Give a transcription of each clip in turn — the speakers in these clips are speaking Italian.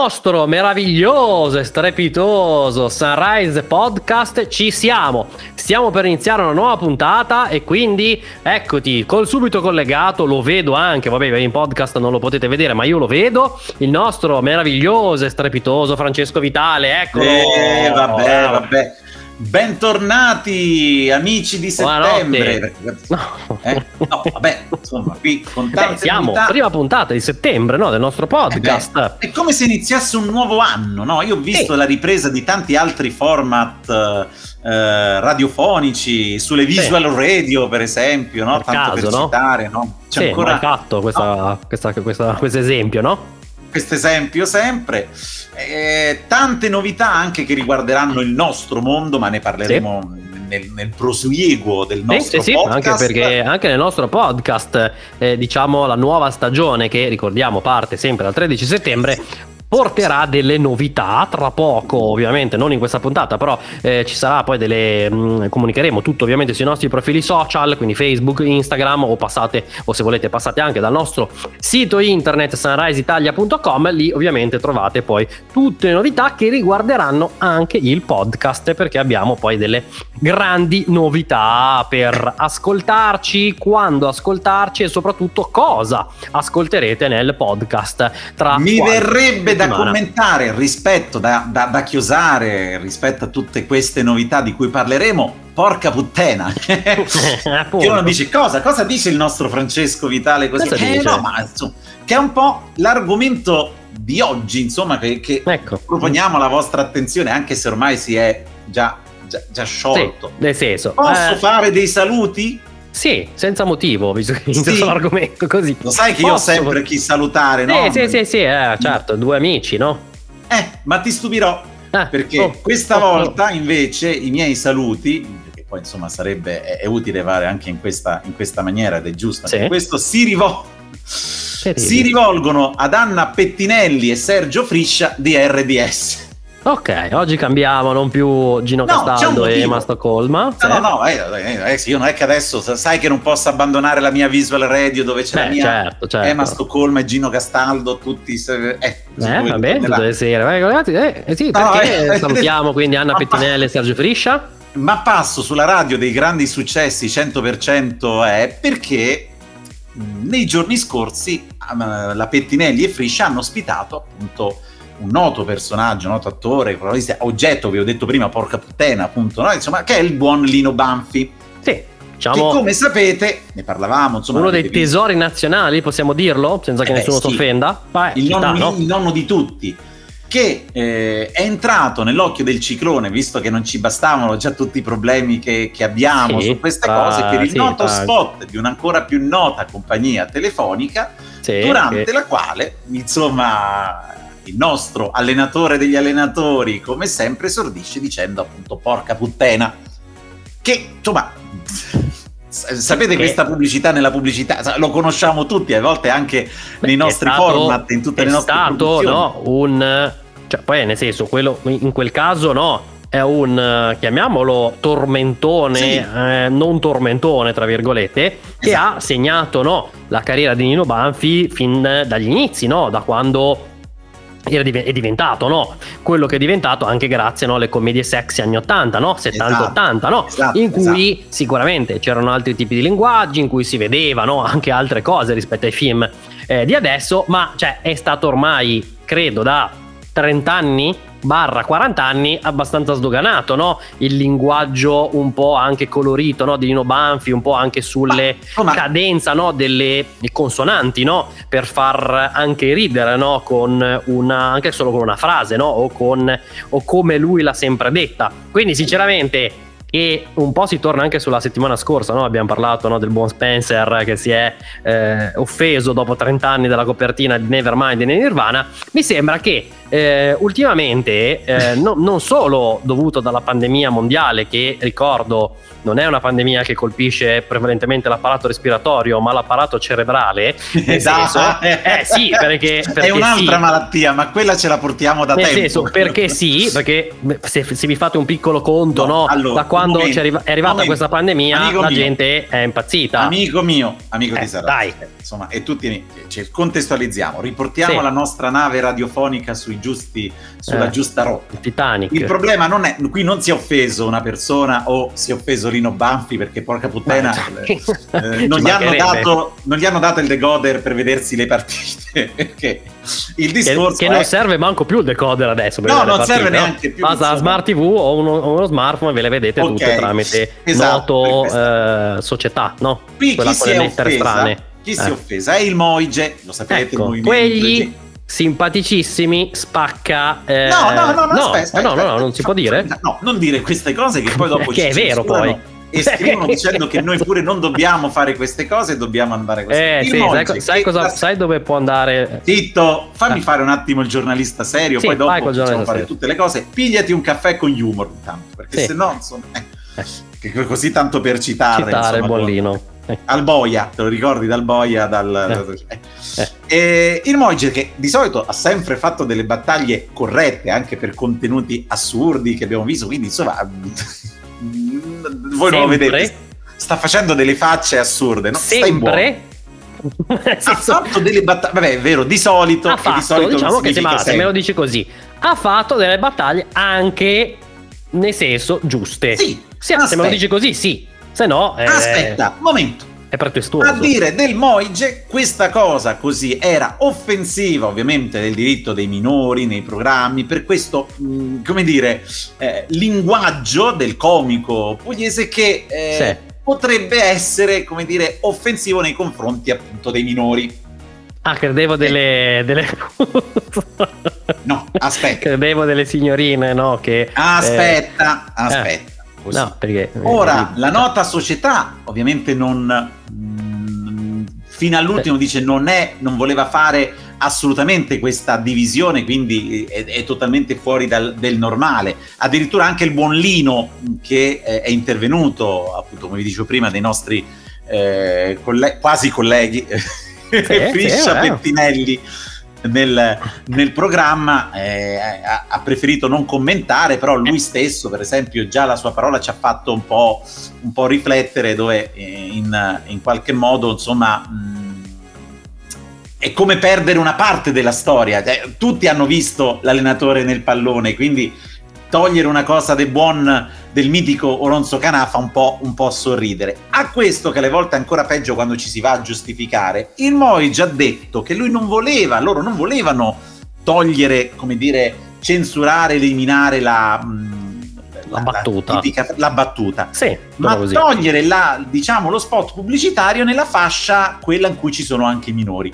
Nostro meraviglioso e strepitoso Sunrise Podcast, ci siamo. Stiamo per iniziare una nuova puntata e quindi eccoti, col subito collegato, lo vedo anche, vabbè in podcast non lo potete vedere ma io lo vedo, il nostro meraviglioso e strepitoso Francesco Vitale, eccolo. Eh, vabbè, vabbè. Bentornati amici di settembre. No. Eh? no, vabbè, insomma, qui con tante Beh, siamo novità. prima puntata di settembre no, del nostro Eh podcast. beh, è come se iniziasse un nuovo anno, no? Io ho visto Sì. la ripresa di tanti altri format eh, radiofonici sulle visual radio, per esempio, no? Per Tanto caso, per no? citare, no? C'è sì, ancora fatto questa- questa- questa- questo esempio, no? Questo esempio sempre. Eh, tante novità anche che riguarderanno il nostro mondo, ma ne parleremo nel, nel prosieguo del Sì, nostro sì, sì, podcast. anche perché anche nel nostro podcast, eh, diciamo, la nuova stagione che ricordiamo parte sempre dal 13 settembre. Porterà delle novità tra poco, ovviamente, non in questa puntata, però eh, ci sarà poi delle. mh, comunicheremo tutto ovviamente sui nostri profili social, quindi Facebook, Instagram, o passate, o se volete, passate anche dal nostro sito internet sunriseitalia.com. Lì ovviamente trovate poi tutte le novità che riguarderanno anche il podcast, perché abbiamo poi delle grandi novità per ascoltarci, quando ascoltarci e soprattutto cosa ascolterete nel podcast. Tra Mi qualche verrebbe da commentare rispetto, da, da, da chiosare rispetto a tutte queste novità di cui parleremo. Porca puttana! che Appunto. uno dice cosa? Cosa dice il nostro Francesco Vitale così? Cosa Eh, dice? no, ma insomma, che è un po' l'argomento di oggi, insomma, che, che Ecco. proponiamo alla vostra attenzione, anche se ormai si è già, già, già Sì, sciolto. nel senso. Posso eh, fare dei saluti? Sì, senza motivo, visto che Sì. l'argomento così. Lo sai che io ho Posso- sempre chi salutare, no? Sì, sì, sì, sì, eh, certo, due amici, no? Eh, ma ti stupirò, Eh, perché oh, questa oh, oh. volta invece i miei saluti, che poi insomma sarebbe, è, è utile fare anche in questa, in questa maniera ed è giusto, Sì. questo si, rivol- si rivolgono ad Anna Pettinelli e Sergio Friscia di RDS. Ok, oggi cambiamo, non più Gino No, Castaldo e. Emma Stoccolma. No, no, no, eh, eh, eh, io non è che adesso sai che non posso abbandonare la mia visual radio dove c'è la Beh, mia certo, certo. Emma Stoccolma e Gino Castaldo, tutti... se- Eh, Eh, bene, tutte le sere. Vai, ragazzi, eh, eh sì, No, perché eh, salutiamo quindi Anna Pettinelli e Sergio Friscia. Ma passo sulla radio dei grandi successi 100% è perché nei giorni scorsi eh, la Pettinelli e Friscia hanno ospitato appunto un noto personaggio, noto attore, protagonista, oggetto, vi ho detto prima, porca puttana, appunto, no? insomma, che è il buon Lino Banfi, Sì, che diciamo come sapete, ne parlavamo, insomma, uno dei visto, tesori nazionali, possiamo dirlo, senza che Eh beh, nessuno sì. si offenda. Beh, il nonno, no? il nonno di tutti, che eh, è entrato nell'occhio del ciclone, visto che non ci bastavano già tutti i problemi che, che abbiamo Sì, su queste tra- cose, per il sì, noto tra- spot di un'ancora più nota compagnia telefonica, Sì, durante che- la quale, insomma, il nostro allenatore degli allenatori, come sempre, esordisce dicendo appunto porca puttana. Che, insomma... Sapete Che- questa pubblicità nella pubblicità? Lo conosciamo tutti, a volte anche Beh, nei nostri stato- format, in tutte le nostre stato no, un cioè poi nel senso quello in quel caso no è un chiamiamolo tormentone Sì. eh, non tormentone tra virgolette che Esatto. ha segnato no, la carriera di Nino Banfi fin dagli inizi no, da quando è diventato no, quello che è diventato anche grazie no, alle commedie sexy anni 80 no, 70-80 no, Esatto, in cui sicuramente c'erano altri tipi di linguaggi in cui si vedevano anche altre cose rispetto ai film eh, di adesso, ma cioè, è stato ormai, credo, da 30 anni barra 40 anni abbastanza sdoganato, no? Il linguaggio un po' anche colorito, no? Di Nino Banfi, un po' anche sulle Ma- insomma, cadenza, no? Delle consonanti, no? Per far anche ridere, no? Con una, anche solo con una frase, no? O, con, o come lui l'ha sempre detta. Quindi sinceramente e un po' si torna anche sulla settimana scorsa, no? abbiamo parlato no, del buon Spencer che si è eh, offeso dopo 30 anni dalla copertina di Nevermind di Nirvana. Mi sembra che eh, ultimamente, eh, no, non solo dovuto dalla pandemia mondiale, che ricordo non è una pandemia che colpisce prevalentemente l'apparato respiratorio, ma l'apparato cerebrale. Senso, eh sì, perché, perché è un'altra sì. malattia, ma quella ce la portiamo da nel tempo. senso, perché sì, perché se, se vi fate un piccolo conto, no, No, allora, da quando momento, è arri- è arrivata momento. questa pandemia, la mio. gente è impazzita. Amico mio, amico Eh, di Sarà. dai. Insomma, e tutti cioè, contestualizziamo, riportiamo Sì. la nostra nave radiofonica sui giusti, sulla Eh. giusta rotta. Titanic. Il problema non è, qui non si è offeso una persona o si è offeso Lino Banfi perché porca puttana eh, eh, non, gli hanno dato, non gli hanno dato il decoder per vedersi le partite perché il Che, discorso che è non serve manco più il decoder adesso. No, non le serve partite, neanche più, Basta la smart TV o uno, uno smartphone e ve le vedete Ok, tutte tramite esatto, noto eh, società, no? qui Quella chi si è offesa, strane. chi si Eh. è offesa è il Moige lo sapete Ecco, quelli simpaticissimi spacca. eh, No, no, no, no, no, aspetta, aspetta, no, no, no, non si può dire. No, non dire queste cose che poi dopo Che ci è vero, poi. E scrivono dicendo che noi pure non dobbiamo fare queste cose dobbiamo andare così. Eh, Il sì, sai, sai che cosa, sai dove può andare? Zitto, fammi Ah. fare un attimo il giornalista serio, Sì, poi dopo giornalista fare tutte le cose. Pigliati un caffè con humor intanto, perché Sì. se no, insomma, eh, Eh. così tanto per citare, Citare insomma, bollino. Al boia, te lo ricordi dal boia? Dal, Eh. eh. Il Moige che di solito ha sempre fatto delle battaglie corrette anche per contenuti assurdi che abbiamo visto, quindi insomma voi non lo vedete, sta facendo delle facce assurde, no? Sempre? Ha fatto delle battaglie, vabbè è vero, di solito, ha che di fatto, solito diciamo che se, significa ma, se me lo dici così, ha fatto delle battaglie anche nel senso giuste. Sì, Se, se me lo dici così, sì. Se no, eh, Aspetta, momento. è pretestuoso. A dire del Moige questa cosa così era offensiva ovviamente del diritto dei minori nei programmi, per questo, mh, come dire, eh, linguaggio del comico pugliese che eh, Sì. potrebbe essere, come dire, offensivo nei confronti appunto dei minori. Ah, credevo delle. delle... No, aspetta, credevo delle signorine, no? Che, aspetta, aspetta. Così. No, perché. Ora, la nota società ovviamente non... mm, fino all'ultimo dice non è, non voleva fare assolutamente questa divisione, quindi è, è totalmente fuori dal, del normale. Addirittura anche il buon Lino che eh, è intervenuto, appunto come vi dicevo prima, dei nostri eh, colle- quasi colleghi, Friscia sì, eh. Pettinelli, nel, nel programma eh, ha, ha preferito non commentare, però lui stesso, per esempio, già la sua parola ci ha fatto un po', un po riflettere, dove eh, in, in qualche modo, insomma, mh, è come perdere una parte della storia. Cioè, tutti hanno visto l'allenatore nel pallone, quindi togliere una cosa del buon del mitico Oronzo Canà fa un po', un po' sorridere. A questo, che alle volte è ancora peggio quando ci si va a giustificare, il Moi già detto che lui non voleva, loro non volevano togliere, come dire, censurare, eliminare la, mh, La battuta. tipica- la battuta. Sì, Ma così. togliere la, diciamo, lo spot pubblicitario nella fascia quella in cui ci sono anche i minori.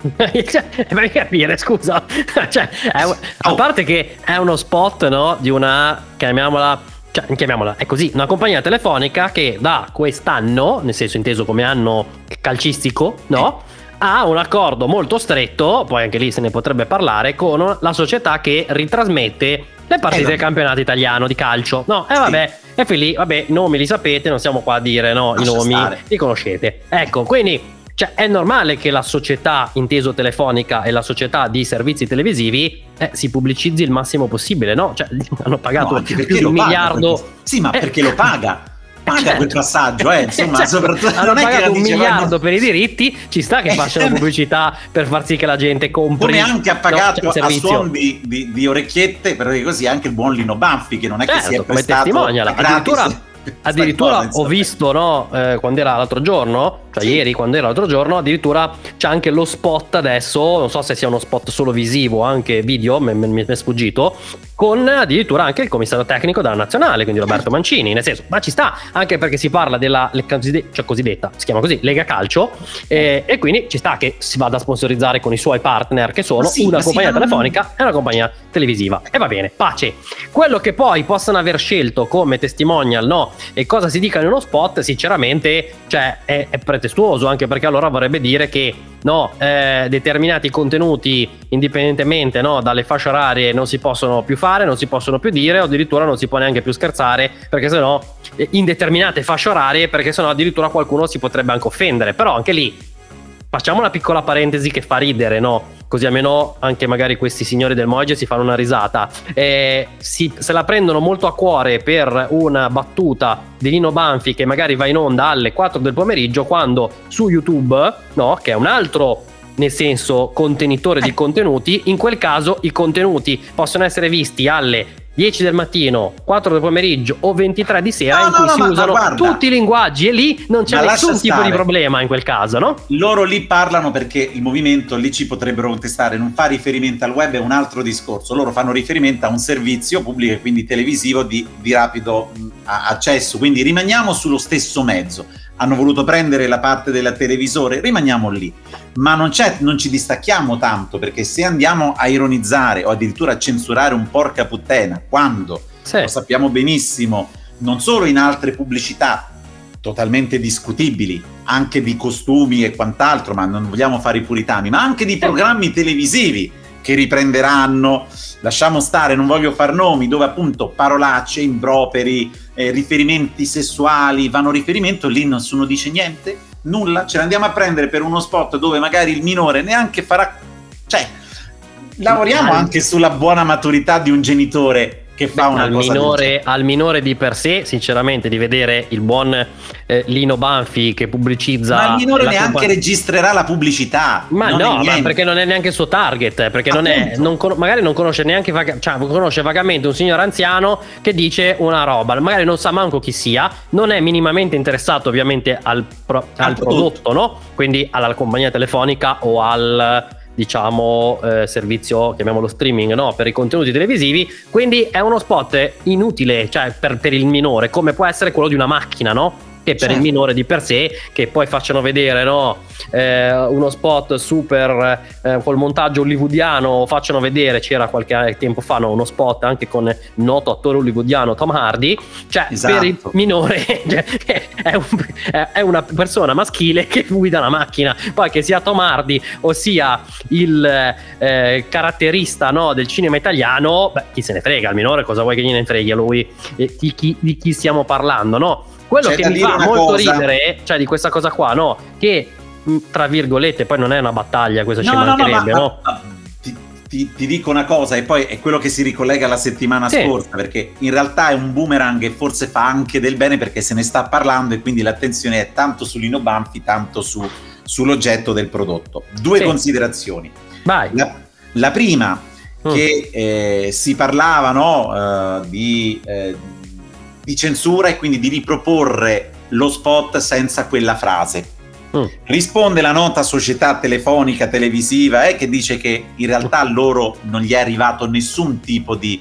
Cioè, vai a capire, scusa. Cioè, un- a Oh. parte che è uno spot, no? Di una. chiamiamola. Cioè, chiamiamola, è così, una compagnia telefonica che da quest'anno, nel senso inteso come anno calcistico, no? Ha un accordo molto stretto, poi anche lì se ne potrebbe parlare, con la società che ritrasmette le partite Eh, del campionato italiano di calcio. No, e Sì. vabbè, e fin lì, vabbè, nomi li sapete, non siamo qua a dire no, i nomi stare. li conoscete. Ecco, quindi cioè, è normale che la società inteso telefonica e la società di servizi televisivi eh, si pubblicizzi il massimo possibile, no? Cioè, hanno pagato No, più perché di un miliardo. quel- Sì, ma Eh. perché lo paga. Paga Certo. quel passaggio, eh, insomma, Certo. soprattutto hanno non è che pagato un miliardo "Guarda, per i diritti, ci sta che Eh, facciano eh, pubblicità per far sì che la gente compri. come anche ha no, pagato cioè, il a suon di, di- di orecchiette, perché così anche il buon Lino Banfi, che non è che si è Certo, come testimonial. Addirittura, addirittura ho visto, no, eh, quando era l'altro giorno, cioè Sì. ieri quando era l'altro giorno, addirittura c'è anche lo spot adesso, non so se sia uno spot solo visivo o anche video, mi mi- mi è sfuggito, con addirittura anche il commissario tecnico della nazionale, quindi Roberto Mancini, nel senso, ma ci sta anche perché si parla della cioè cosiddetta, si chiama così, Lega Calcio, eh, e quindi ci sta che si vada a sponsorizzare con i suoi partner che sono sì, una compagnia sì, telefonica e una compagnia televisiva. E va bene, pace. Quello che poi possano aver scelto come testimonial, no, e cosa si dica in uno spot, sinceramente, cioè, è, è pretestuoso, anche perché allora vorrebbe dire che no, eh, determinati contenuti, indipendentemente no, dalle fasce orarie, non si possono più fare, non si possono più dire, o addirittura non si può neanche più scherzare, perché sennò eh, in determinate fasce orarie, perché sennò addirittura qualcuno si potrebbe anche offendere. Però anche lì facciamo una piccola parentesi che fa ridere, no? Così almeno anche magari questi signori del Moige si fanno una risata. Eh, si, se la prendono molto a cuore per una battuta di Lino Banfi che magari va in onda alle 4 del pomeriggio, quando su YouTube, no? Che è un altro nel senso contenitore di contenuti, in quel caso i contenuti possono essere visti alle 10 del mattino, 4 del pomeriggio o 23 di sera no, in cui no, si no, usano tutti i linguaggi e lì non c'è nessun tipo di problema in quel caso, no? Loro lì parlano perché il movimento lì ci potrebbero contestare, non fa riferimento al web, è un altro discorso. Loro fanno riferimento a un servizio pubblico e quindi televisivo di, di rapido accesso, quindi rimaniamo sullo stesso mezzo hanno voluto prendere la parte del televisore, rimaniamo lì. Ma non, non, ci distacchiamo tanto perché se andiamo a ironizzare o addirittura a censurare un porca puttana, quando sì. lo sappiamo benissimo, non solo in altre pubblicità totalmente discutibili, anche di costumi e quant'altro, ma non vogliamo fare i puritani, ma anche di programmi televisivi che riprenderanno, lasciamo stare, non voglio far nomi, dove appunto parolacce, improperi, eh, riferimenti sessuali vanno riferimento, lì nessuno dice niente, nulla, ce l'andiamo a prendere per uno spot dove magari il minore neanche farà... Cioè, lavoriamo anche sulla buona maturità di un genitore che fa una al minore, al minore di per sé, sinceramente, di vedere il buon eh, Lino Banfi che pubblicizza. Ma il minore neanche compagn- registrerà la pubblicità. Ma no, ma perché non è neanche il suo target. Perché non è, non con- magari non conosce neanche vaga- cioè, conosce vagamente un signore anziano che dice una roba, magari non sa manco chi sia, non è minimamente interessato ovviamente al, pro- al, al prodotto, prodotto, no? Quindi alla compagnia telefonica o al diciamo eh, servizio chiamiamolo streaming no? per i contenuti televisivi quindi è uno spot inutile cioè per, per il minore come può essere quello di una macchina no? Che per certo. il minore di per sé, che poi facciano vedere no, eh, uno spot super eh, col montaggio hollywoodiano, facciano vedere, c'era qualche tempo fa no, uno spot anche con il noto attore hollywoodiano Tom Hardy, cioè esatto. per il minore cioè, è, un, è, una persona maschile che guida una macchina, poi che sia Tom Hardy o sia il eh, caratterista no, del cinema italiano, beh, chi se ne frega, il minore cosa vuoi che gliene freghi a lui, di chi, di chi stiamo parlando, no? Quello C'è che mi fa molto cosa. ridere, cioè di questa cosa qua, no? Che tra virgolette, poi non è una battaglia, questo no, ci mancherebbe, no? no, no? Ti, ti, ti, dico una cosa, e poi è quello che si ricollega alla settimana sì. scorsa, perché in realtà è un boomerang e forse fa anche del bene perché se ne sta parlando e quindi l'attenzione è tanto su Lino Banfi, tanto su, sull'oggetto del prodotto. Due sì. considerazioni. Vai. La, la prima, mm. che eh, si parlava no, uh, di. Eh, di censura e quindi di riproporre lo spot senza quella frase. Mm. Risponde la nota società telefonica televisiva eh, che dice che in realtà a loro non gli è arrivato nessun tipo di,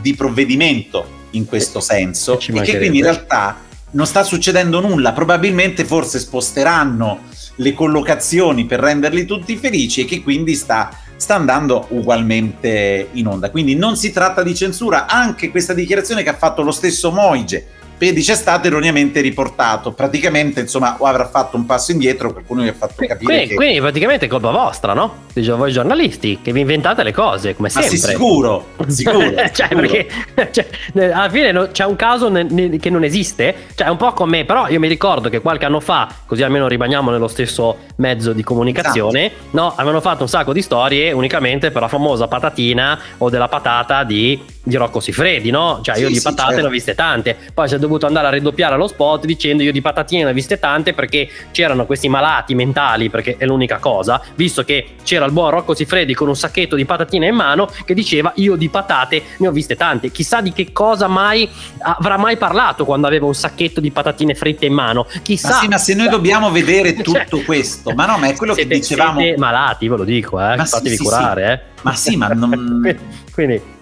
di provvedimento in questo senso e, e che quindi in realtà non sta succedendo nulla. Probabilmente forse sposteranno le collocazioni per renderli tutti felici e che quindi sta sta andando ugualmente in onda. Quindi non si tratta di censura, anche questa dichiarazione che ha fatto lo stesso Moige Pedic è stato erroneamente riportato. Praticamente, insomma, o avrà fatto un passo indietro, qualcuno gli ha fatto capire. Quindi, che... quindi praticamente è colpa vostra, no? Dice voi giornalisti, che vi inventate le cose, come Ma sempre. Sì, sicuro, sicuro. cioè, sicuro. perché cioè, alla fine no, c'è un caso ne, ne, che non esiste, cioè è un po' come, però io mi ricordo che qualche anno fa, così almeno rimaniamo nello stesso mezzo di comunicazione, esatto. no? Avevano fatto un sacco di storie unicamente per la famosa patatina o della patata di, di Rocco Sifredi, no? Cioè io sì, di patate certo. ne ho viste tante, poi si è dovuto andare a ridoppiare lo spot dicendo io di patatine ne ho viste tante perché c'erano questi malati mentali, perché è l'unica cosa, visto che c'era il buon Rocco Sifredi con un sacchetto di patatine in mano che diceva io di patate ne ho viste tante. Chissà di che cosa mai avrà mai parlato quando aveva un sacchetto di patatine fritte in mano. Chissà. Ma sì, ma se noi dobbiamo vedere cioè, tutto cioè, questo, ma no, ma è quello siete, che dicevamo. Siete malati, ve lo dico, eh. fatevi curare, eh. Ma sì, ma non. Quindi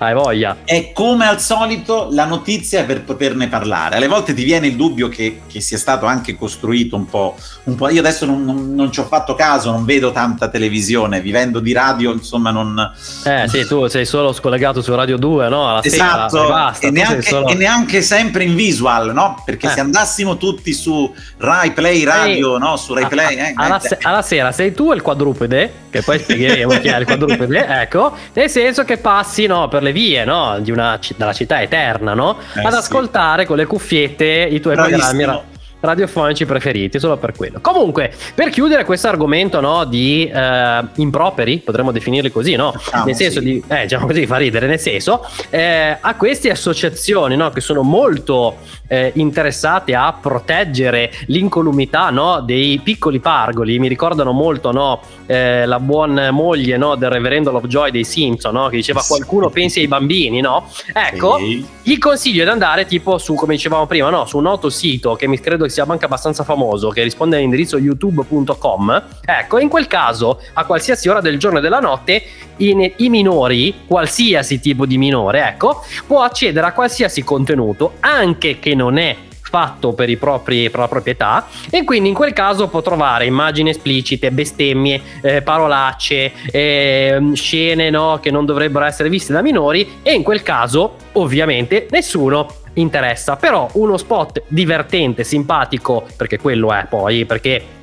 hai voglia. È come al solito la notizia per poterne parlare. Alle volte ti viene il dubbio che, che sia stato anche costruito un po'. Un po'. Io adesso non, non, non, ci ho fatto caso, non vedo tanta televisione, vivendo di radio, insomma, non. Eh sì, tu sei solo scollegato su Radio 2, no? Alla esatto, sera, e, basta, e, neanche, solo... e, neanche, sempre in visual, no? Perché eh. se andassimo tutti su Rai Play Radio, no? Su Rai Play. Eh, alla, se- alla sera sei tu il quadrupede, che poi spiegheremo chi è il quadrupede, ecco, nel senso che passi no, per le vie no, di una, della città eterna, no? Eh, ad ascoltare con le cuffiette i tuoi Bravissimo. programmi radiofonici preferiti, solo per quello. Comunque, per chiudere questo argomento no, di eh, improperi, potremmo definirli così, no? Diciamo nel senso sì. di, eh, diciamo così, fa ridere, nel senso, eh, a queste associazioni no, che sono molto eh, interessate a proteggere l'incolumità no, dei piccoli pargoli, mi ricordano molto no, eh, la buona moglie no, del reverendo Lovejoy dei Simpson, no, che diceva qualcuno pensi ai bambini, no? Ecco, sì. il consiglio di andare tipo su, come dicevamo prima, no, su un noto sito che mi credo sia anche abbastanza famoso, che risponde all'indirizzo youtube.com, ecco, in quel caso, a qualsiasi ora del giorno e della notte, i, i minori, qualsiasi tipo di minore, ecco, può accedere a qualsiasi contenuto, anche che non è fatto per, propri, per, la proprietà e quindi in quel caso può trovare immagini esplicite, bestemmie, eh, parolacce, eh, scene no, che non dovrebbero essere viste da minori e in quel caso ovviamente nessuno interessa. Però uno spot divertente, simpatico, perché quello è poi, perché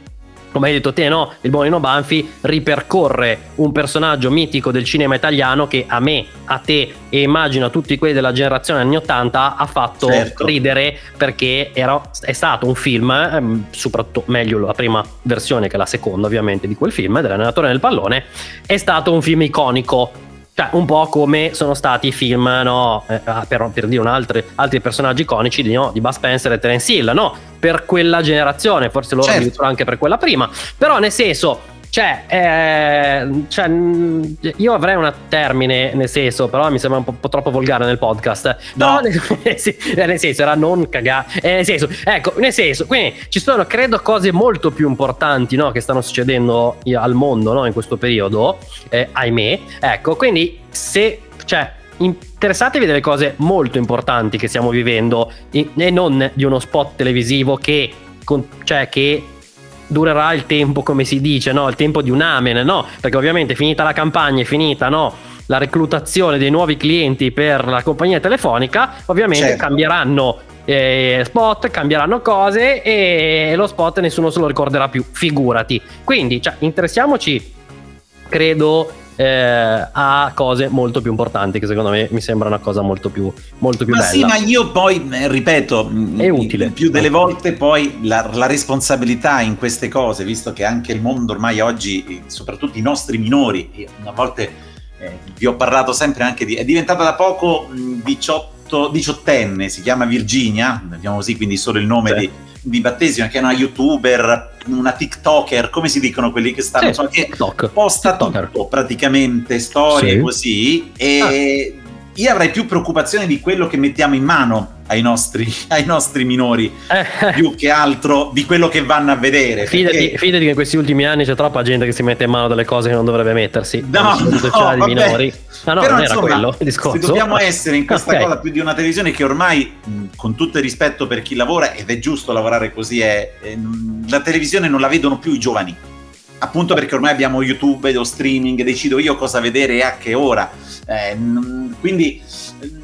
come hai detto te, no? Il buonino Banfi ripercorre un personaggio mitico del cinema italiano che a me, a te e immagino a tutti quelli della generazione anni 80 ha fatto certo. ridere perché era, è stato un film, ehm, soprattutto meglio la prima versione che la seconda ovviamente di quel film, dell'allenatore nel pallone, è stato un film iconico cioè, un po' come sono stati i film, no? Eh, ah, per, per, dire un altro, altri personaggi iconici di, no? di Buzz Spencer e Terence Hill, no? Per quella generazione, forse loro certo. addirittura anche per quella prima. Però, nel senso, cioè, eh, cioè, io avrei un termine nel senso, però mi sembra un po', po troppo volgare nel podcast. No, nel, nel senso, era non cagare. Eh, nel senso, ecco, nel senso, quindi ci sono, credo, cose molto più importanti no, che stanno succedendo al mondo no, in questo periodo, eh, ahimè. Ecco, quindi se, cioè, interessatevi delle cose molto importanti che stiamo vivendo e non di uno spot televisivo che, cioè, che durerà il tempo, come si dice, no? il tempo di un amen, no? Perché ovviamente finita la campagna, è finita no? la reclutazione dei nuovi clienti per la compagnia telefonica, ovviamente certo. cambieranno eh, spot, cambieranno cose e lo spot nessuno se lo ricorderà più, figurati. Quindi, cioè, interessiamoci, credo, eh, a cose molto più importanti che secondo me mi sembra una cosa molto più, molto più ma bella. Sì, ma io poi eh, ripeto, è utile. Più delle volte poi la, la, responsabilità in queste cose, visto che anche il mondo ormai oggi, soprattutto i nostri minori, a volte eh, vi ho parlato sempre anche di... è diventata da poco 18, mm, diciottenne, si chiama Virginia, diciamo così, quindi solo il nome sì. di di battesimo, che è una youtuber, una TikToker, come si dicono quelli che stanno, sì, insomma, che TikTok. posta TikToker. tutto praticamente, storie sì. così, e ah. Io avrei più preoccupazione di quello che mettiamo in mano ai nostri, ai nostri minori eh. più che altro di quello che vanno a vedere. Fidati, perché... fidati, che in questi ultimi anni c'è troppa gente che si mette in mano delle cose che non dovrebbe mettersi. No, no, di minori. No, no, Però, non insomma, quello il discorso. Se dobbiamo essere in questa okay. cosa più di una televisione che ormai, con tutto il rispetto per chi lavora, ed è giusto lavorare così, è, è, la televisione non la vedono più i giovani appunto perché ormai abbiamo YouTube, lo streaming, decido io cosa vedere e a che ora. Eh, quindi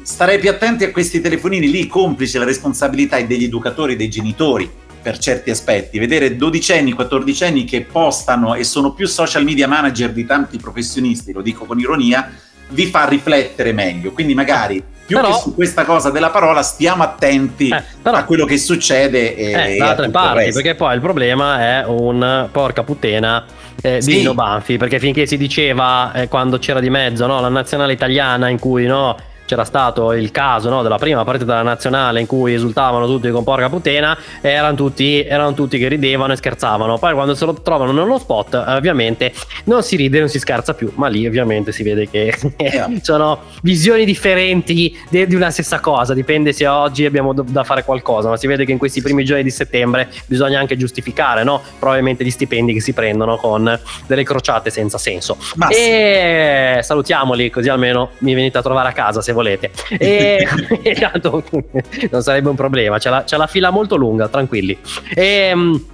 starei più attenti a questi telefonini lì, complice la responsabilità degli educatori, dei genitori per certi aspetti. Vedere dodicenni, quattordicenni che postano e sono più social media manager di tanti professionisti, lo dico con ironia, vi fa riflettere meglio. Quindi magari più però, che su questa cosa della parola stiamo attenti eh, però, a quello che succede e, eh, da altre parti perché poi il problema è un porca puttana eh, sì. Dino Banfi perché finché si diceva eh, quando c'era di mezzo no, la nazionale italiana in cui no c'era stato il caso no, della prima partita della nazionale in cui esultavano tutti con porca puttana, erano tutti, erano tutti che ridevano e scherzavano. Poi quando se lo trovano nello spot, ovviamente non si ride, non si scherza più, ma lì ovviamente si vede che sono visioni differenti di, di una stessa cosa, dipende se oggi abbiamo da fare qualcosa, ma si vede che in questi primi giorni di settembre bisogna anche giustificare, no? Probabilmente gli stipendi che si prendono con delle crociate senza senso. Ma e salutiamoli così almeno mi venite a trovare a casa se volete. E tanto non sarebbe un problema, c'è la, c'è la fila molto lunga, tranquilli. E, ehm,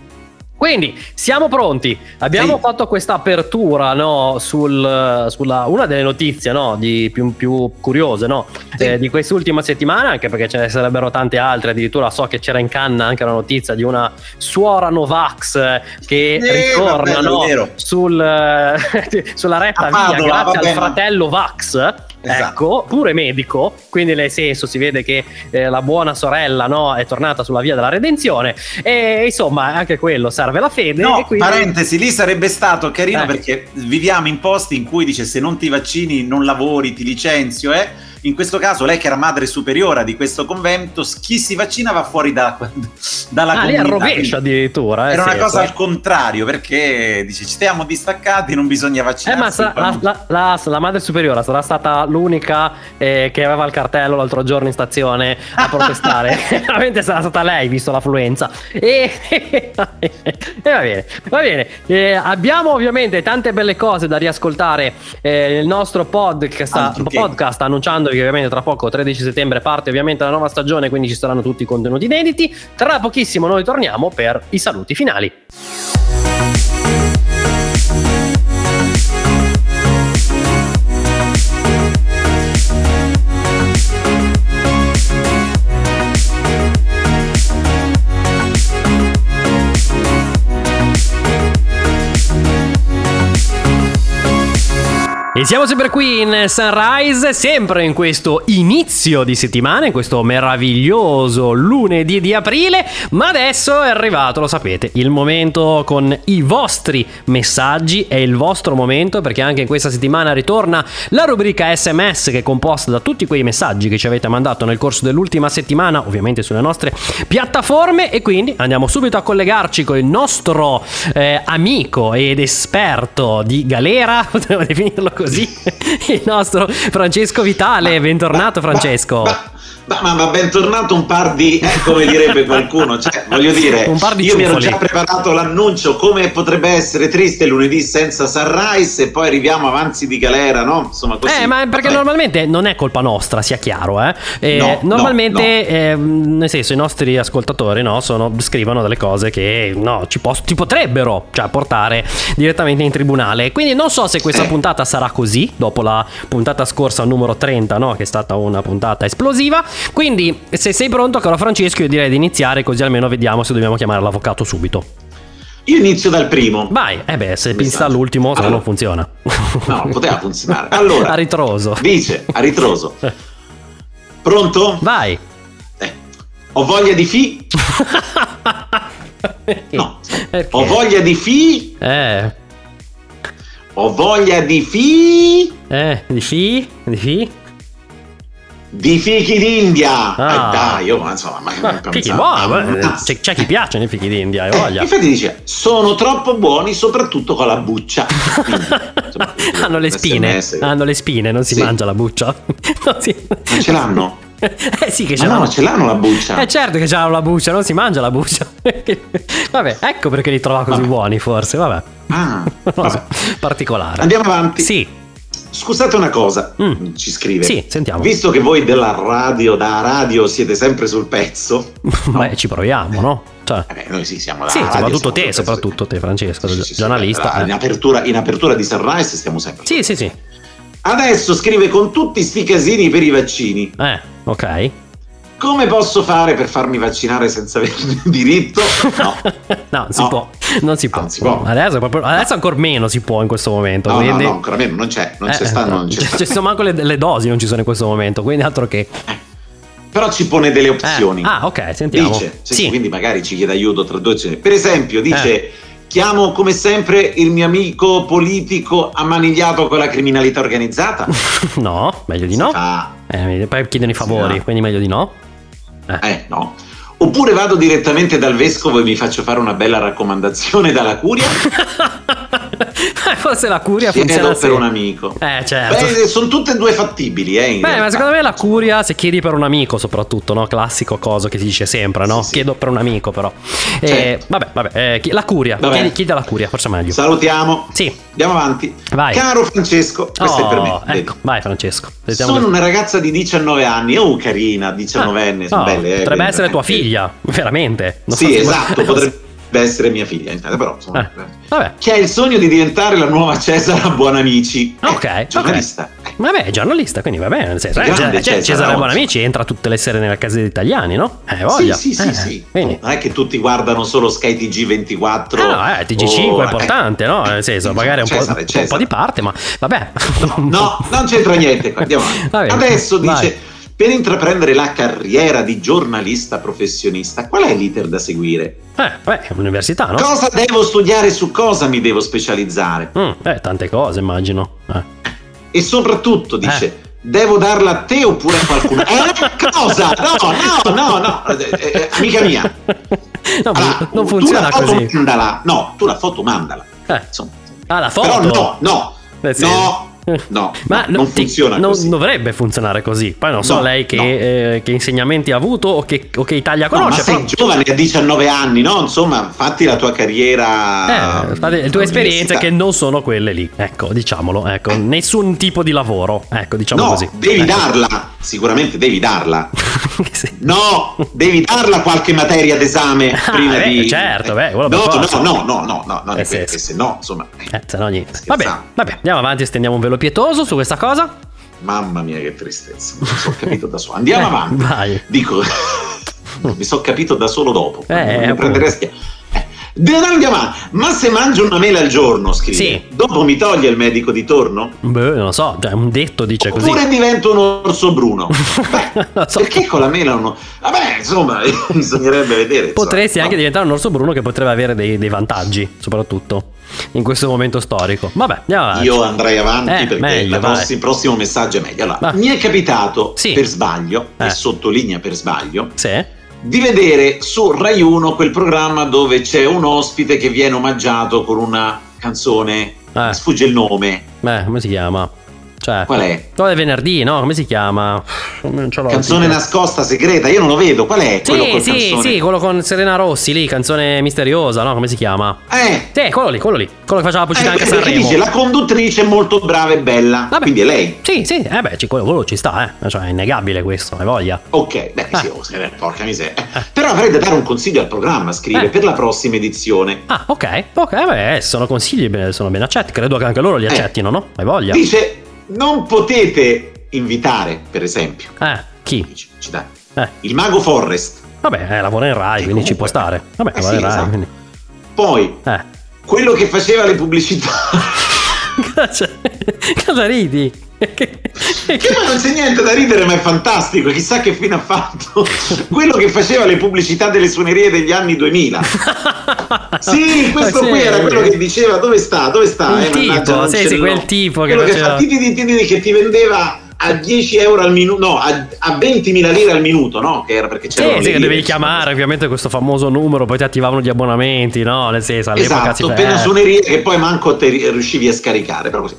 quindi siamo pronti. Abbiamo sì. fatto questa apertura no, sul, sulla una delle notizie no, di più, più curiose no, sì. eh, di quest'ultima settimana, anche perché ce ne sarebbero tante altre. Addirittura so che c'era in canna anche la notizia di una suora Novax che eh, ritorna vabbè, sul, sulla retta via grazie al fratello Vax. Esatto. Ecco, pure medico, quindi nel senso si vede che eh, la buona sorella no, è tornata sulla via della redenzione e insomma anche quello serve la fede. No, quindi... parentesi, lì sarebbe stato carino eh. perché viviamo in posti in cui dice se non ti vaccini non lavori, ti licenzio, eh in questo caso lei che era madre superiora di questo convento, chi si vaccina va fuori da, dalla ah, comunità. Lì rovescia addirittura. Eh, era una cosa al contrario perché dice ci stiamo distaccati, non bisogna vaccinare. Eh, ma sa, la, la, la, la, madre superiora sarà stata l'unica eh, che aveva il cartello l'altro giorno in stazione a protestare. Veramente sarà stata lei, visto l'affluenza. E, e va bene, va bene. Eh, abbiamo ovviamente tante belle cose da riascoltare eh, nel nostro podcast, podcast annunciando che ovviamente tra poco 13 settembre parte ovviamente la nuova stagione quindi ci saranno tutti i contenuti inediti. Tra pochissimo noi torniamo per i saluti finali E siamo sempre qui in Sunrise, sempre in questo inizio di settimana, in questo meraviglioso lunedì di aprile, ma adesso è arrivato, lo sapete, il momento con i vostri messaggi, è il vostro momento perché anche in questa settimana ritorna la rubrica SMS che è composta da tutti quei messaggi che ci avete mandato nel corso dell'ultima settimana, ovviamente sulle nostre piattaforme e quindi andiamo subito a collegarci con il nostro eh, amico ed esperto di galera, potremmo definirlo così così il nostro Francesco Vitale. Bentornato Francesco. Ma, ma, ma, ma, ma bentornato un par di, eh, come direbbe qualcuno, cioè, voglio dire, io ciuffoli. mi ero già preparato l'annuncio come potrebbe essere triste lunedì senza Sunrise e poi arriviamo avanti di galera, no? Insomma, così. Eh, ma perché Vabbè. normalmente non è colpa nostra, sia chiaro, eh? eh no, normalmente, no, no. Eh, nel senso, i nostri ascoltatori, no, sono, scrivono delle cose che, no, ci, po- ci potrebbero, cioè, portare direttamente in tribunale. Quindi non so se questa eh. puntata sarà così, dopo la puntata scorsa numero 30, no? Che è stata una puntata esplosiva. Quindi, se sei pronto, caro Francesco, io direi di iniziare così almeno vediamo se dobbiamo chiamare l'avvocato subito. Io inizio dal primo. Vai, eh beh, se pensa all'ultimo, allora, non funziona. No, poteva funzionare. Allora, a ritroso. Dice, a ritroso. Pronto? Vai. Eh, ho voglia di fi. no. Perché? Ho voglia di fi. Eh. Ho voglia di fi. Eh, di fi? Di fi? Di fichi d'India. Ah. Eh, dai, oh, insomma, ma, ma fichi buoni, c'è, c'è, chi piace i fichi d'India, hai voglia. Eh, infatti dice, sono troppo buoni soprattutto con la buccia. Quindi, insomma, hanno le spine, SMS. hanno le spine, non si sì. mangia la buccia. non, si... non ce l'hanno? Eh sì che ce l'hanno. No, ce l'hanno la buccia. Eh certo che ce l'hanno la buccia, non si mangia la buccia. vabbè, ecco perché li trova così vabbè. buoni forse, vabbè. Ah, vabbè. particolare. Andiamo avanti. Sì. Scusate una cosa, mm. ci scrive. Sì, sentiamo. Visto che voi della radio, da radio siete sempre sul pezzo. No? Beh, ci proviamo, no? Cioè. Eh noi sì, siamo da Sì, radio, soprattutto te, soprattutto te, Francesco, sì, sì, giornalista. Sì, in, apertura, in, apertura, di Sunrise stiamo sempre. Sì, sì, sì. Adesso scrive con tutti sti casini per i vaccini. Eh, ok. Come posso fare per farmi vaccinare senza avere diritto? No, no, non si no. può. Non si può. Non si può. Adesso, proprio, adesso, ancora meno si può in questo momento. No, quindi... no, no, ancora meno, non c'è. Non eh, c'è sta, non c'è ci sono manco le, le, dosi, non ci sono in questo momento, quindi altro che... Eh. Però ci pone delle opzioni. Eh. Ah, ok, sentiamo. Dice, sì, sì. quindi magari ci chiede aiuto tra due opzioni. Per esempio, dice... Eh. Chiamo come sempre il mio amico politico ammanigliato con la criminalità organizzata? no, meglio di no. Fa Eh, poi chiedono i favori, Sì, quindi meglio di no. Eh, no. Oppure vado direttamente dal vescovo e mi faccio fare una bella raccomandazione dalla curia. Forse la curia Chiedo funziona per un amico. Eh, certo. Beh, sono tutte e due fattibili, eh. Beh, ma realtà. secondo me la curia, se chiedi per un amico, soprattutto, no? Classico coso che si dice sempre, no? Sì, sì. Chiedo per un amico, però. Eh, Certo. vabbè, vabbè. eh, la curia. Vabbè. Chiedi, chiedi alla curia, forse meglio. Salutiamo. Sì. Andiamo avanti. Vai. Caro Francesco, questo Oh, è per me. vedi. Ecco, vai, Francesco. Sentiamo Sono che- una ragazza di 19 anni, oh carina, 19enne, sono Oh, belle. eh, potrebbe belle, essere tua eh. figlia, veramente. Non Sì, so esatto, potrebbe essere mia figlia, intanto, però insomma, Eh, vabbè. che ha il sogno di diventare la nuova Cesara Buonamici. Eh, Ok, giornalista. Eh, Vabbè, è giornalista, quindi va bene. Nel senso, eh, Grande Cesare, Cesare, Cesare. Buonamici entra tutte le sere nella casa degli italiani, no? Eh, voglia. Sì, sì, sì, Eh, sì. Quindi, Non è che tutti guardano solo Sky TG24. Ah, no, eh, TG5 o- è importante, no? Nel senso, magari un, po', Cesare, un po' Cesare. di parte, ma vabbè. No, non c'entra niente. Andiamo avanti. Adesso dice. Per intraprendere la carriera di giornalista professionista, qual è l'iter da seguire? Eh, vabbè, è un'università, no? Cosa devo studiare? Su cosa mi devo specializzare? Mm, eh, tante cose, immagino. Eh. E soprattutto dice. Devo darla a te oppure a qualcuno? Eh? Cosa? No, no, no, no, eh, eh, amica mia. No, Allora, non tu funziona la foto così. mandala. No, tu la foto mandala. Eh. Insomma. Ah, la foto. Però no, no, Nel senso- no, no, Ma no, non funziona non così. dovrebbe funzionare così. Poi non so No, lei che, no. eh, che insegnamenti ha avuto o che, o che Italia No, ma conosce. sei però- giovane, a 19 anni, no? Insomma, fatti la tua carriera. Eh, fate- le tue esperienze che non sono quelle lì, ecco, diciamolo, ecco, nessun tipo di lavoro, ecco, diciamo così. devi Ecco. darla, sicuramente devi darla. Sì. No, devi darla qualche materia d'esame Ah, prima beh, di. certo, beh, no, no, no, no, no, no, no, Eh, sì. se no, insomma, eh, Eh, se no niente. Vabbè, vabbè, andiamo avanti, stendiamo un velo pietoso su questa cosa. mamma mia che tristezza, mi sono capito da solo. Andiamo Eh, avanti. Vai. Dico, mi sono capito da solo dopo. Eh, mi appunto. Avanti. Ma se mangio una mela al giorno, scrive, Sì. dopo mi toglie il medico di torno? Beh, non lo so, cioè, un detto dice così. Oppure divento un orso bruno? Beh, Non lo so. Perché con la mela uno... Vabbè, insomma, bisognerebbe vedere. insomma. Potresti No. anche diventare un orso bruno che potrebbe avere dei, dei vantaggi, soprattutto in questo momento storico. Vabbè, andiamo avanti. Io andrei avanti Eh, perché meglio, il prossimo messaggio è meglio. Allora, mi è capitato Sì. per sbaglio, Eh. e sottolinea per sbaglio, Sì? Di vedere su Rai 1 quel programma dove c'è un ospite che viene omaggiato con una canzone, Eh. sfugge il nome, Beh, come si chiama? Cioè, qual è? quello è venerdì, no? Come si chiama? Non ce l'ho Canzone nascosta, segreta, io non lo vedo, qual è? quello Sì, col sì, canzone? sì, quello con Serena Rossi lì, canzone misteriosa, no? Come si chiama? Eh, Sì, quello lì, quello lì. Quello che faceva la pubblicità eh, anche a perché Sanremo. dice la conduttrice è molto brava e bella, Vabbè. quindi è lei. Sì, sì, eh beh, ci- quello, quello ci sta, eh. Cioè, è innegabile questo, hai voglia. Ok, beh, sì, Eh. oh, eh, porca miseria. Eh, Però avrei da dare un consiglio al programma, scrive, Eh. per la prossima edizione. Ah, ok, ok, beh, sono consigli, sono ben accetti. Credo che anche loro li Eh. accettino, no? Hai voglia? Dice, non potete invitare, per esempio, Eh, chi? dice, ci dai, Eh. il mago Forrest, Vabbè, eh, lavora in Rai, E quindi ci può comunque- stare. Vabbè, Eh lavora sì, in Rai, esatto. quindi. poi Eh. quello che faceva le pubblicità. Cosa, cosa ridi? Che- poi non c'è niente da ridere, ma è fantastico. Chissà che fine ha fatto quello che faceva le pubblicità delle suonerie degli anni 2000. Sì, questo Eh, qui era quello che diceva dove sta, dove sta. Il eh, tipo, non sì, quel tipo che Quello che, faceva- fa che ti vendeva a 10 euro al minuto, no, a, a 20.000 lire al minuto, no? Che era perché Sì, c'era. sì, che dovevi chiamare ovviamente questo famoso numero, poi ti attivavano gli abbonamenti, no? Nel senso, all'epoca Esatto, una eh. poi manco te ri- riuscivi a scaricare. Però, così.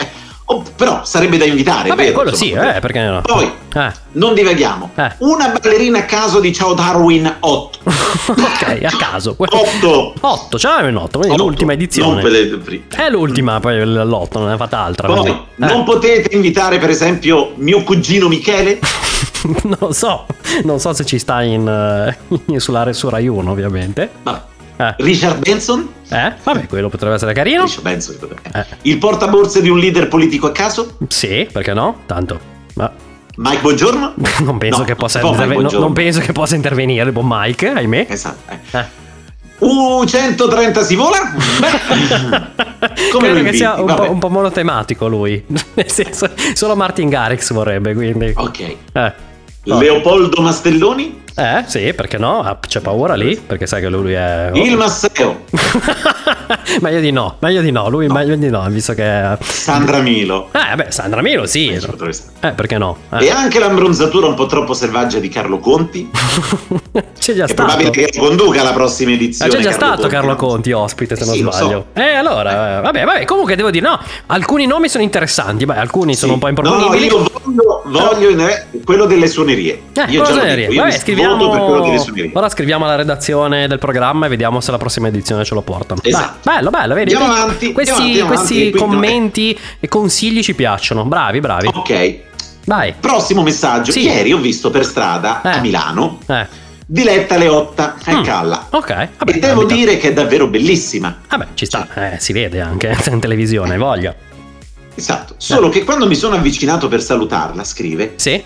Oh, però sarebbe da invitare. Vabbè, vero, quello insomma, sì, eh, perché no? Poi, Eh. non divaghiamo. Eh. Una ballerina a caso di Ciao Darwin 8. ok, a caso. 8. 8, ce l'avevo in 8, quindi l'ultima edizione. Per. È l'ultima, poi l'8, non ne fatta altra. Poi, quindi- eh, non potete invitare per esempio mio cugino Michele? non lo so, non so se ci sta in, eh, in- sulla, su Rai 1 ovviamente. Vabbè. Eh. Richard Benson? Eh, vabbè, quello potrebbe essere carino. Richard Benson. eh. Il portaborse di un leader politico a caso? Sì, perché no? Tanto. Ma Mike Buongiorno? non penso, No, che possa non interve- Mike non- non penso che possa intervenire il buon Mike, ahimè. Esatto. eh. Eh. U130 si vola? Beh, come Credo che sia un po', un po' monotematico lui. Nel senso, solo Martin Garrix vorrebbe, quindi. Ok. Eh. Leopoldo Mastelloni? Eh, sì, perché no? Ah, C'è paura lì, perché sai che lui è... oh. Il Masseo, meglio di no, meglio di no, lui meglio di no, visto che... Sandra Milo. Eh, beh, Sandra Milo sì. Eh. Eh, perché no? Eh. E anche l'ambronzatura un po' troppo selvaggia di Carlo Conti, C'è già è stato. probabile che conduca la prossima Ah, edizione. c'è già stato Carlo no? Conti ospite, se Eh non sì, sbaglio. so. Eh, allora, eh, vabbè, vabbè, comunque devo dire, no, alcuni nomi sono interessanti, beh, alcuni sono un po' No, improponibili. io voglio, voglio eh, quello delle suonerie. Eh, io già io Vabbè, mi scriviamo... Ora scriviamo alla redazione del programma e vediamo se la prossima edizione ce lo portano. Esatto. Dai, bello, bello, vedi? Andiamo avanti, Questi, andiamo avanti, questi avanti, commenti e consigli ci piacciono. Bravi, bravi. Ok, Vai. prossimo messaggio. Sì. Ieri ho visto per strada Eh. a Milano Eh. Diletta Leotta a Mm. Calla. Ok, vabbè. e devo abita- dire che è davvero bellissima. Vabbè, ci sta, eh, si vede anche in televisione, voglia. Esatto. Solo che quando mi sono avvicinato per salutarla, scrive, Sì?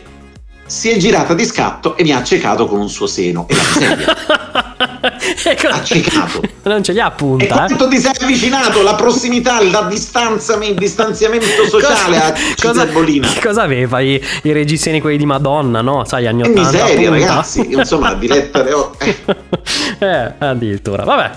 Si è girata di scatto e mi ha accecato con un suo seno. E la miseria. Ecco. Accecato. Non ce li ha E appunta, eh. quanto ti sei avvicinato? La prossimità, la distanza, il distanziamento sociale a Cisalbolina. cosa aveva i, i reggiseni quelli di Madonna, no? Sai, anni Che 80. miseria, appunto. ragazzi. Insomma, Leotta. eh. eh, addirittura. Vabbè.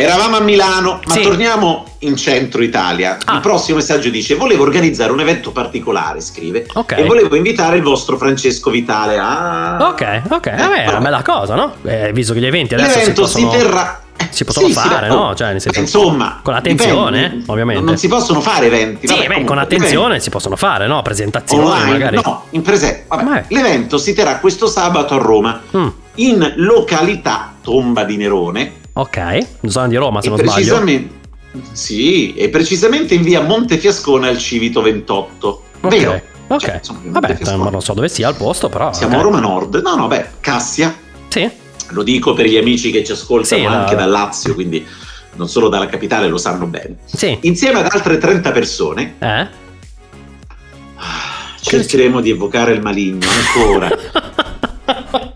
Eravamo a Milano, ma Sì. torniamo in centro Italia. Ah. Il prossimo messaggio dice: Volevo organizzare un evento particolare, scrive. Ok. E volevo invitare il vostro Francesco Vitale. Ah. Ok, ok. Vabbè, è una bella cosa, no? Eh, visto che gli eventi adesso L'evento si si, possono... terrà. si possono Sì, fare, sì, no? oh, Cioè, nel senso- insomma, con attenzione, dipende. eh, ovviamente. Non si possono fare eventi. Sì, vabbè, con comunque, attenzione si possono fare, no? Presentazioni Online, magari. no, in presenza. L'evento si terrà questo sabato a Roma, Mm, in località Tomba di Nerone. Ok, zona di Roma se e non sbaglio. precisamente, sì, e precisamente in via Montefiascone al Civito 28. Ok, Vero? ok. Cioè, insomma, Vabbè, non so dove sia il posto, però. Siamo ok. a Roma Nord. No, no, beh, Cassia. Sì, Lo dico per gli amici che ci ascoltano Sì, la- anche dal Lazio, quindi non solo dalla capitale, lo sanno bene. sì. Insieme ad altre 30 persone Eh? ah, cercheremo di evocare il maligno ancora.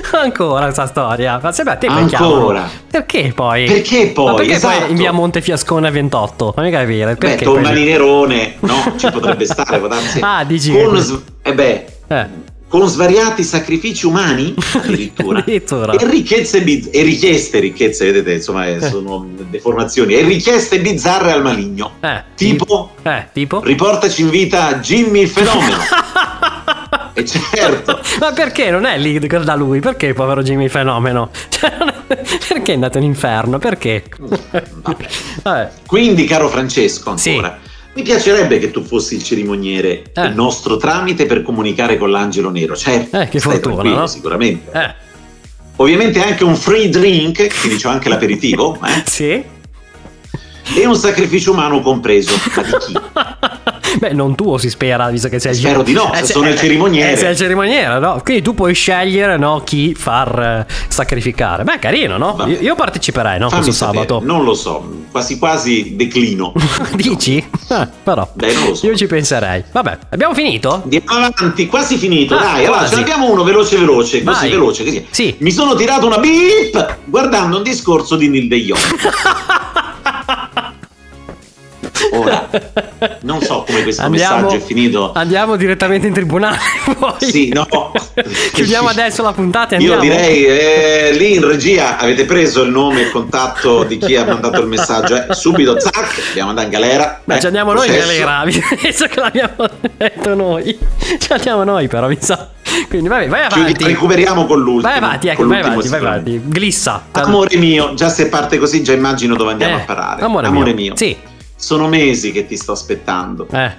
Ancora questa storia. Ma sempre a te ancora. Perché poi? Perché poi? Ma perché esatto. poi in via Montefiascone 28? Fammi capire. Beh, Perché poi- di Nerone, no, ci potrebbe stare, può darsi. Ah, dici con, s- eh beh, Eh. con svariati sacrifici umani, addirittura. Addirittura. E ricchezze biz- e richieste ricchezze, vedete, insomma, eh, sono deformazioni e richieste bizzarre al maligno. Eh, Tipo, Eh, tipo? riportaci in vita Jimmy il fenomeno. E certo, Ma perché non è lì da lui? Perché povero Jimmy Fenomeno? Cioè, è- perché è andato in inferno? Perché? Vabbè. Vabbè. quindi, caro Francesco, Sì. ancora. Mi piacerebbe che tu fossi il cerimoniere Eh. il nostro tramite per comunicare con l'angelo nero. Certo, Eh, che fortuna, no? sicuramente. Eh, Ovviamente anche un free drink, quindi c'è anche l'aperitivo, eh? sì? E un sacrificio umano compreso. Ma di chi? Beh, non tuo si spera, visto che sei Spero di no, se sono il cerimoniere. Eh, sei il cerimoniere, no? Quindi tu puoi scegliere, no, chi far eh, sacrificare. Beh, carino, no? Io, io parteciperei, no, Fammi questo sapere. sabato. Non lo so, quasi quasi declino. Dici? Eh, però. Beh, non lo so. Io ci penserei. Vabbè, abbiamo finito? Andiamo avanti, quasi finito. Ah, Dai, allora ce n'abbiamo uno veloce veloce, così Vai. veloce così. Sì. Mi sono tirato una beep guardando un discorso di Neil De Jong. Ora, non so come questo Andiamo- messaggio è finito. Andiamo direttamente in tribunale. Poi. Sì, no. Chiudiamo adesso la puntata e Io andiamo. direi, eh, lì in regia avete preso il nome e il contatto di chi ha mandato il messaggio. eh. Subito, zac, abbiamo andato in galera. Beh, eh, ci andiamo noi in galera, visto che l'abbiamo detto noi. Ci andiamo noi, però, mi sa. Quindi, vabbè, vai Chiudi- avanti. recuperiamo con l'ultimo. Vai avanti, ecco, vai avanti, vai avanti. Glissa. Amore mio, già se parte così, già immagino dove andiamo Eh, a parare. Amore, mio. Sì. Sono mesi che ti sto aspettando. Eh.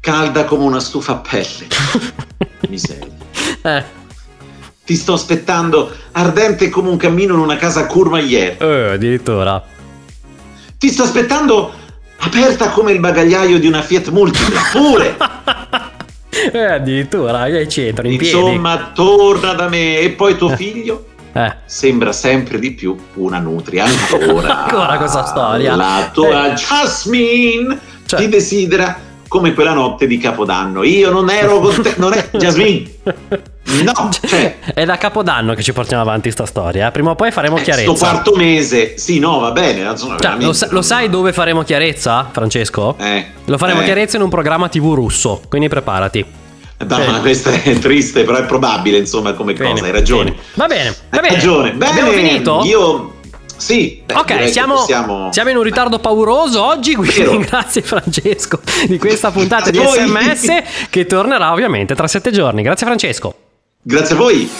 Calda come una stufa a pelle. Miseria. eh. Ti sto aspettando ardente come un cammino in una casa curmagliera. Eh, addirittura. Ti sto aspettando aperta come il bagagliaio di una Fiat Multipla. Pure. Eh, addirittura, che hai centro, in piedi. Insomma, torna da me. E poi tuo figlio Eh. sembra sempre di più una nutria. Ancora. Ancora questa storia. La tua Eh. Jasmine Cioè- ti desidera come quella notte di Capodanno. Io non ero con te. Non è Jasmine. No, cioè. È da Capodanno che ci portiamo avanti sta storia. eh. Prima o poi faremo eh, Sto chiarezza. quarto mese, sì, no, va bene. insomma, Cioè, lo, sa- lo sai dove faremo chiarezza, Francesco? Eh, Lo faremo eh. chiarezza in un programma TV russo, quindi preparati. No, bene. questa è triste, però è probabile, insomma, come bene, cosa, hai ragione. Bene. Va bene, va bene. Hai ragione. Bene, Abbiamo finito? Io sì, beh, ok, siamo, possiamo... siamo, in un ritardo pauroso oggi, quindi Vero. grazie Francesco di questa puntata di SMS che tornerà ovviamente tra sette giorni. Grazie Francesco. Grazie a voi.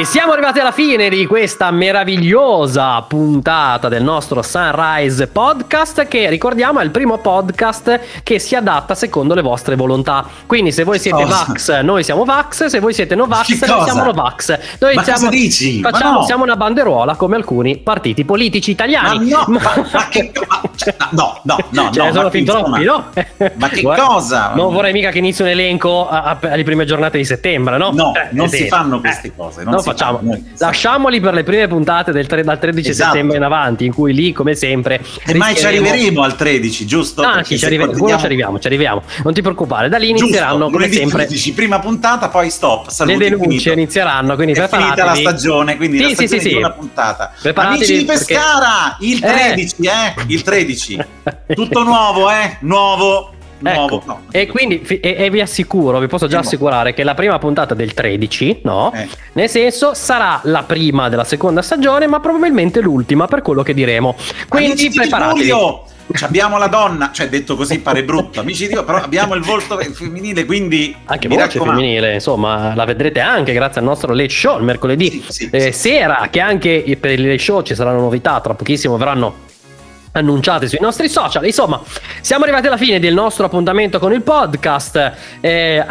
E siamo arrivati alla fine di questa meravigliosa puntata del nostro Sunrise Podcast che ricordiamo è il primo podcast che si adatta secondo le vostre volontà. Quindi se voi siete cosa? Vax, noi siamo Vax, se voi siete Novax, noi siamo Novax. Noi ma siamo, dici? Facciamo, no. siamo una banderuola come alcuni partiti politici italiani. Ma no, ma, ma che, ma, cioè, no, no, no, Ce ne sono fin troppi, no? Ma che cosa? Non vorrei mica che inizi un elenco alle prime giornate di settembre, no? No, eh, non si fanno queste cose. Non lo facciamo. Lasciamoli per le prime puntate del tre, dal 13 esatto. settembre in avanti, in cui lì, come sempre. E mai ci arriveremo al 13, giusto? Ah, sì, ci, arriveremo, continuiamo... ci arriviamo, ci arriviamo. Non ti preoccupare, da lì inizieranno giusto, come sempre. 13, prima puntata, poi stop. Saluti, le denunce inizieranno, quindi è finita la stagione, quindi sì, la stagione sì, sì, una puntata. Amici di Pescara, perché... il 13, eh. eh, il 13. Tutto nuovo, eh, nuovo nuovo. Ecco. No. E quindi e, e, vi assicuro, vi posso già assicurare che la prima puntata del 13, no? Eh. Nel senso sarà la prima della seconda stagione, ma probabilmente l'ultima per quello che diremo. Quindi preparatevi. abbiamo la donna, cioè detto così pare brutto, amici di Dio, però abbiamo il volto femminile, quindi anche voce raccomando. femminile, insomma, la vedrete anche grazie al nostro late show il mercoledì sì, sì, eh, sì. sera, che anche per il late show ci saranno novità, tra pochissimo verranno annunciate sui nostri social. Insomma, siamo arrivati alla fine del nostro appuntamento con il podcast. Eh,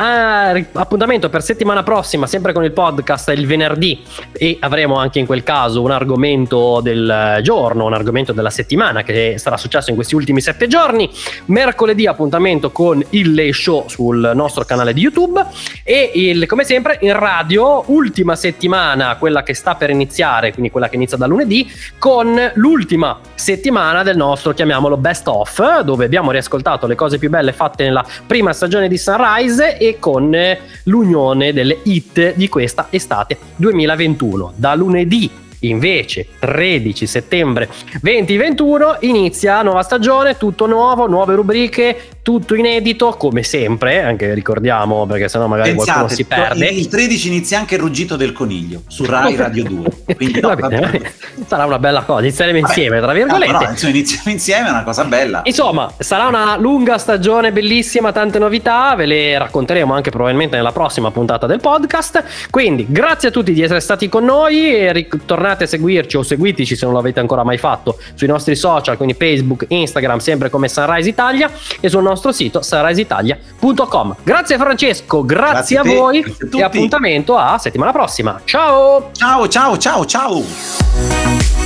appuntamento per settimana prossima, sempre con il podcast il venerdì. E avremo anche in quel caso un argomento del giorno, un argomento della settimana che sarà successo in questi ultimi sette giorni. Mercoledì, appuntamento con il Lay Show sul nostro canale di YouTube. E il, come sempre in radio, ultima settimana, quella che sta per iniziare, quindi quella che inizia da lunedì, con l'ultima settimana del nostro, chiamiamolo best of, dove abbiamo riascoltato le cose più belle fatte nella prima stagione di Sunrise e con eh, l'unione delle hit di questa estate 2021. Da lunedì Invece, 13 settembre 2021 inizia nuova stagione, tutto nuovo, nuove rubriche, tutto inedito, come sempre, anche ricordiamo perché sennò magari Pensate, qualcuno si perde. Il 13 inizia anche il ruggito del coniglio su Rai Radio 2. Quindi no, bene, sarà una bella cosa, inizieremo Vabbè, insieme, tra virgolette. No, però, iniziamo insieme è una cosa bella. Insomma, sarà una lunga stagione bellissima, tante novità, ve le racconteremo anche probabilmente nella prossima puntata del podcast. Quindi, grazie a tutti di essere stati con noi e ritornate tornate a seguirci o seguiteci se non l'avete ancora mai fatto sui nostri social, quindi Facebook, Instagram, sempre come Sunrise Italia e sul nostro sito sunriseitalia.com. Grazie Francesco, grazie, grazie a, a voi a e appuntamento a settimana prossima. Ciao! Ciao, ciao, ciao, ciao!